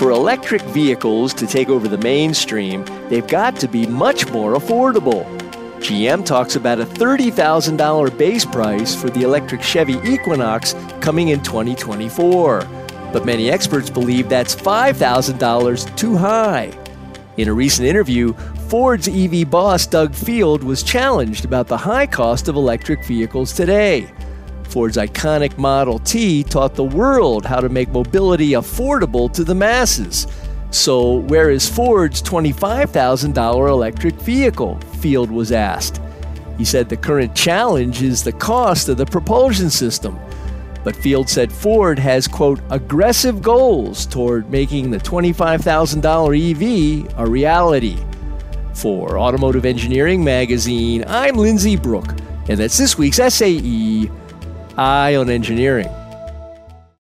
For electric vehicles to take over the mainstream, they've got to be much more affordable. GM talks about a $30,000 base price for the electric Chevy Equinox coming in 2024. But many experts believe that's $5,000 too high. In a recent interview, Ford's EV boss Doug Field was challenged about the high cost of electric vehicles today. Ford's iconic Model T taught the world how to make mobility affordable to the masses. So, where is Ford's $25,000 electric vehicle? Field was asked. He said the current challenge is the cost of the propulsion system. But Field said Ford has, quote, aggressive goals toward making the $25,000 EV a reality. For Automotive Engineering Magazine, I'm Lindsay Brooke, and that's this week's SAE Eye on Engineering.